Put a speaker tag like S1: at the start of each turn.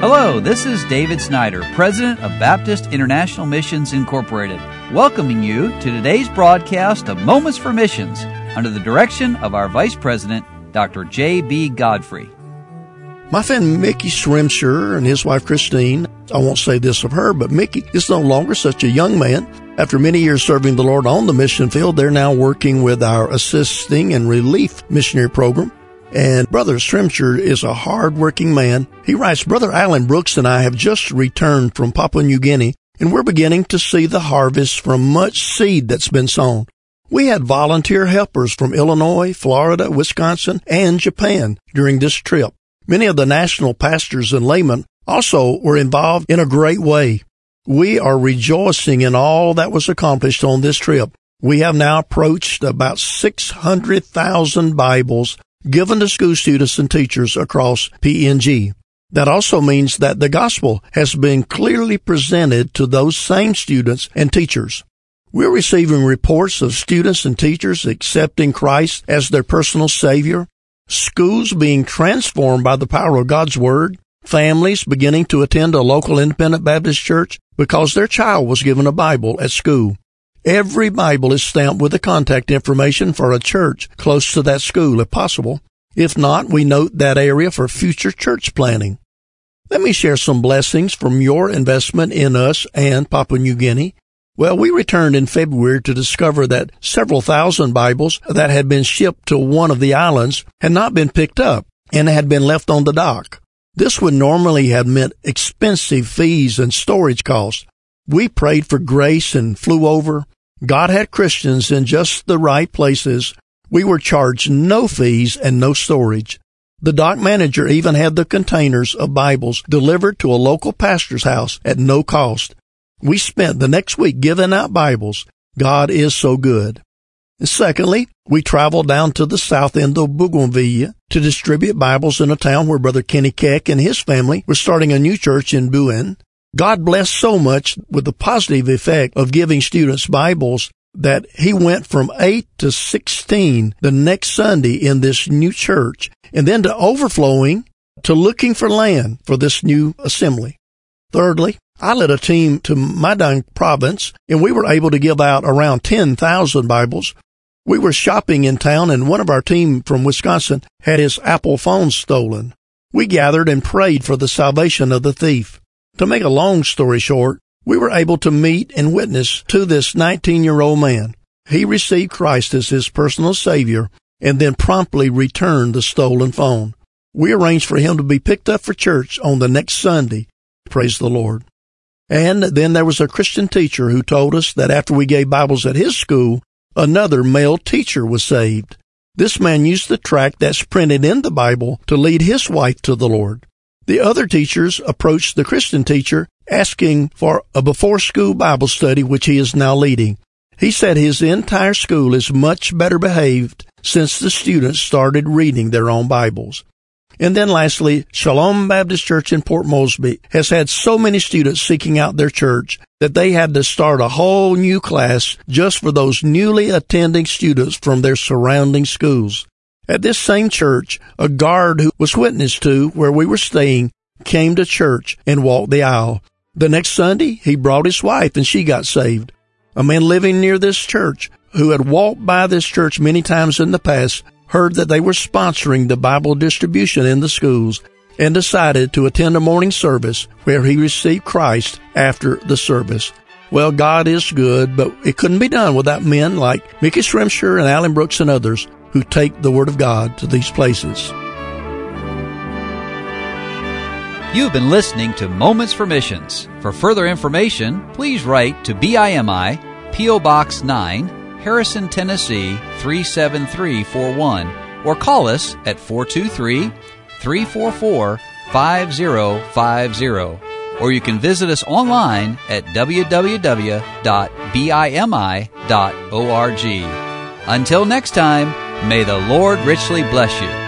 S1: Hello, this is David Snyder, President of Baptist International Missions Incorporated, welcoming you to today's broadcast of Moments for Missions under the direction of our Vice President, Dr. J.B. Godfrey.
S2: My friend Mickey Shrimshire and his wife Christine, I won't say this of her, but Mickey is no longer such a young man. After many years serving the Lord on the mission field, they're now working with our assisting and relief missionary program. And Brother Shrimshire is a hard-working man. He writes, Brother Alan Brooks and I have just returned from Papua New Guinea, and we're beginning to see the harvest from much seed that's been sown. We had volunteer helpers from Illinois, Florida, Wisconsin, and Japan during this trip. Many of the national pastors and laymen also were involved in a great way. We are rejoicing in all that was accomplished on this trip. We have now approached about 600,000 Bibles given to school students and teachers across PNG. That also means that the gospel has been clearly presented to those same students and teachers. We're receiving reports of students and teachers accepting Christ as their personal Savior, schools being transformed by the power of God's Word, families beginning to attend a local independent Baptist church because their child was given a Bible at school. Every Bible is stamped with the contact information for a church close to that school if possible. If not, we note that area for future church planning. Let me share some blessings from your investment in us and Papua New Guinea well, we returned in February to discover that several thousand Bibles that had been shipped to one of the islands had not been picked up and had been left on the dock. This would normally have meant expensive fees and storage costs. We prayed for grace and flew over. God had Christians in just the right places. We were charged no fees and no storage. The dock manager even had the containers of Bibles delivered to a local pastor's house at no cost. We spent the next week giving out Bibles. God is so good. Secondly, we traveled down to the south end of Bougainville to distribute Bibles in a town where Brother Kenny Keck and his family were starting a new church in Buin. God blessed so much with the positive effect of giving students Bibles that he went from 8 to 16 the next Sunday in this new church and then to overflowing to looking for land for this new assembly. Thirdly, I led a team to Madang province and we were able to give out around 10,000 Bibles. We were shopping in town and one of our team from Wisconsin had his Apple phone stolen. We gathered and prayed for the salvation of the thief. To make a long story short, we were able to meet and witness to this 19 year old man. He received Christ as his personal savior and then promptly returned the stolen phone. We arranged for him to be picked up for church on the next Sunday. Praise the Lord. And then there was a Christian teacher who told us that after we gave Bibles at his school, another male teacher was saved. This man used the tract that's printed in the Bible to lead his wife to the Lord. The other teachers approached the Christian teacher asking for a before school Bible study, which he is now leading. He said his entire school is much better behaved since the students started reading their own Bibles. And then lastly, Shalom Baptist Church in Port Moresby has had so many students seeking out their church that they had to start a whole new class just for those newly attending students from their surrounding schools. At this same church, a guard who was witness to where we were staying came to church and walked the aisle. The next Sunday, he brought his wife and she got saved. A man living near this church who had walked by this church many times in the past heard that they were sponsoring the Bible distribution in the schools and decided to attend a morning service where he received Christ after the service. Well, God is good, but it couldn't be done without men like Mickey Shrimshire and Alan Brooks and others who take the Word of God to these places.
S1: You've been listening to Moments for Missions. For further information, please write to BIMI, P.O. Box 9, Harrison, Tennessee 37341 or call us at 423 344 5050 or you can visit us online at www.bimi.org. Until next time, may the Lord richly bless you.